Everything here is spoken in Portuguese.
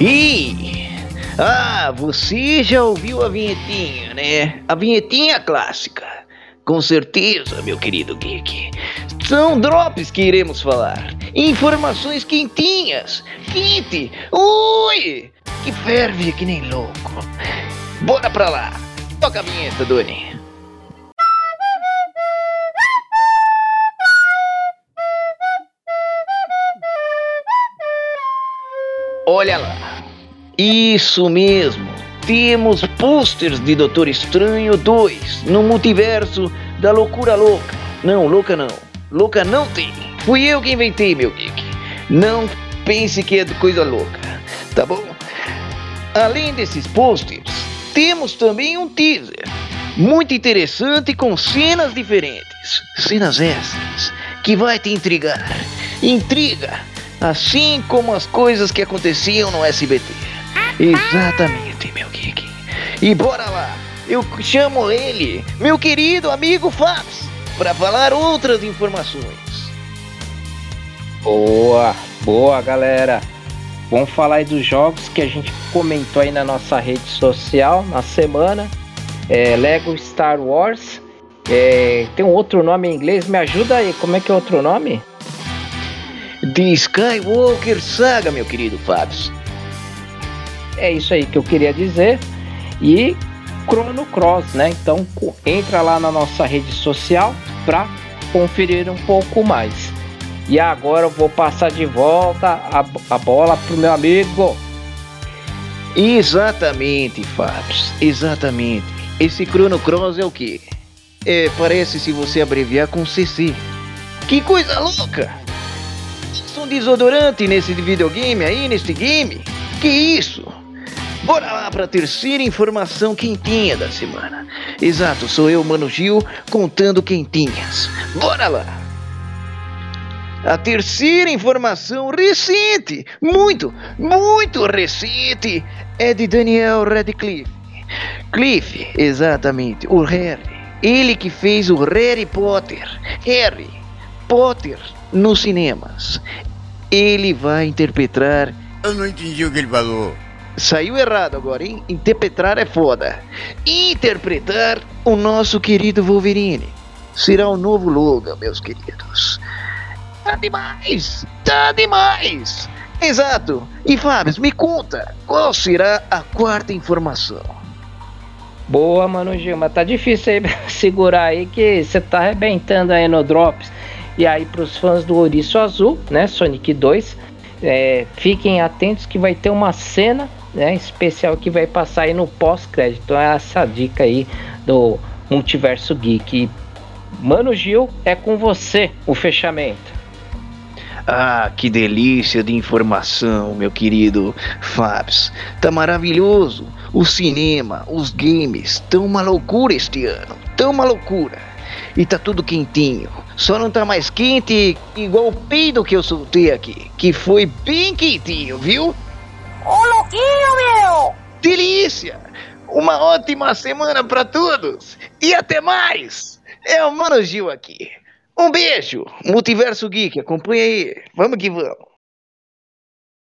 E ah, você já ouviu a vinhetinha, né? A vinhetinha clássica. Com certeza, meu querido geek. São drops que iremos falar. Informações quentinhas. Quente. Ui! Que ferve que nem louco. Bora pra lá. Toca a vinheta, Doni. Olha lá. Isso mesmo. Temos posters de Doutor Estranho 2 no multiverso da loucura louca. Não, louca não. Louca não tem. Fui eu que inventei, meu geek. Não pense que é coisa louca, tá bom? Além desses posters, temos também um teaser muito interessante com cenas diferentes. Cenas extras que vai te intrigar. Intriga Assim como as coisas que aconteciam no SBT. Exatamente, meu geek. E bora lá, eu chamo ele, meu querido amigo Fabs, para falar outras informações. Boa, boa galera. Vamos falar aí dos jogos que a gente comentou aí na nossa rede social na semana. É, Lego Star Wars. É, tem um outro nome em inglês, me ajuda aí, como é que é outro nome? De Skywalker Saga, meu querido Fábio. É isso aí que eu queria dizer. E Chrono Cross, né? Então entra lá na nossa rede social para conferir um pouco mais. E agora eu vou passar de volta a, a bola pro meu amigo. Exatamente, Fábio. Exatamente. Esse Chrono Cross é o que? É, parece se você abreviar com CC. Que coisa louca! Um desodorante nesse videogame aí, nesse game? Que isso? Bora lá para a terceira informação quentinha da semana. Exato, sou eu, Mano Gil, contando quentinhas. Bora lá! A terceira informação recente, muito, muito recente, é de Daniel Radcliffe. Cliff, exatamente, o Harry. Ele que fez o Harry Potter. Harry Potter nos cinemas ele vai interpretar. Eu não entendi o que ele falou. Saiu errado agora, hein? Interpretar é foda. Interpretar o nosso querido Wolverine. Será o novo Logan, meus queridos. Tá demais! Tá demais! Exato! E Fábio, me conta, qual será a quarta informação? Boa, Mano Gilma. Tá difícil aí segurar aí que você tá arrebentando aí no Drops. E aí, para os fãs do Ouriço Azul, né, Sonic 2, é, fiquem atentos que vai ter uma cena né, especial que vai passar aí no pós-crédito. Então, é essa dica aí do Multiverso Geek. Mano Gil, é com você o fechamento. Ah, que delícia de informação, meu querido Fabs. Tá maravilhoso. O cinema, os games, tão uma loucura este ano. Tão uma loucura. E tá tudo quentinho. Só não tá mais quente igual o peido que eu soltei aqui, que foi bem quentinho, viu? Ô louquinho, meu! Delícia! Uma ótima semana para todos e até mais! É o Mano Gil aqui. Um beijo, Multiverso Geek, acompanha aí. Vamos que vamos.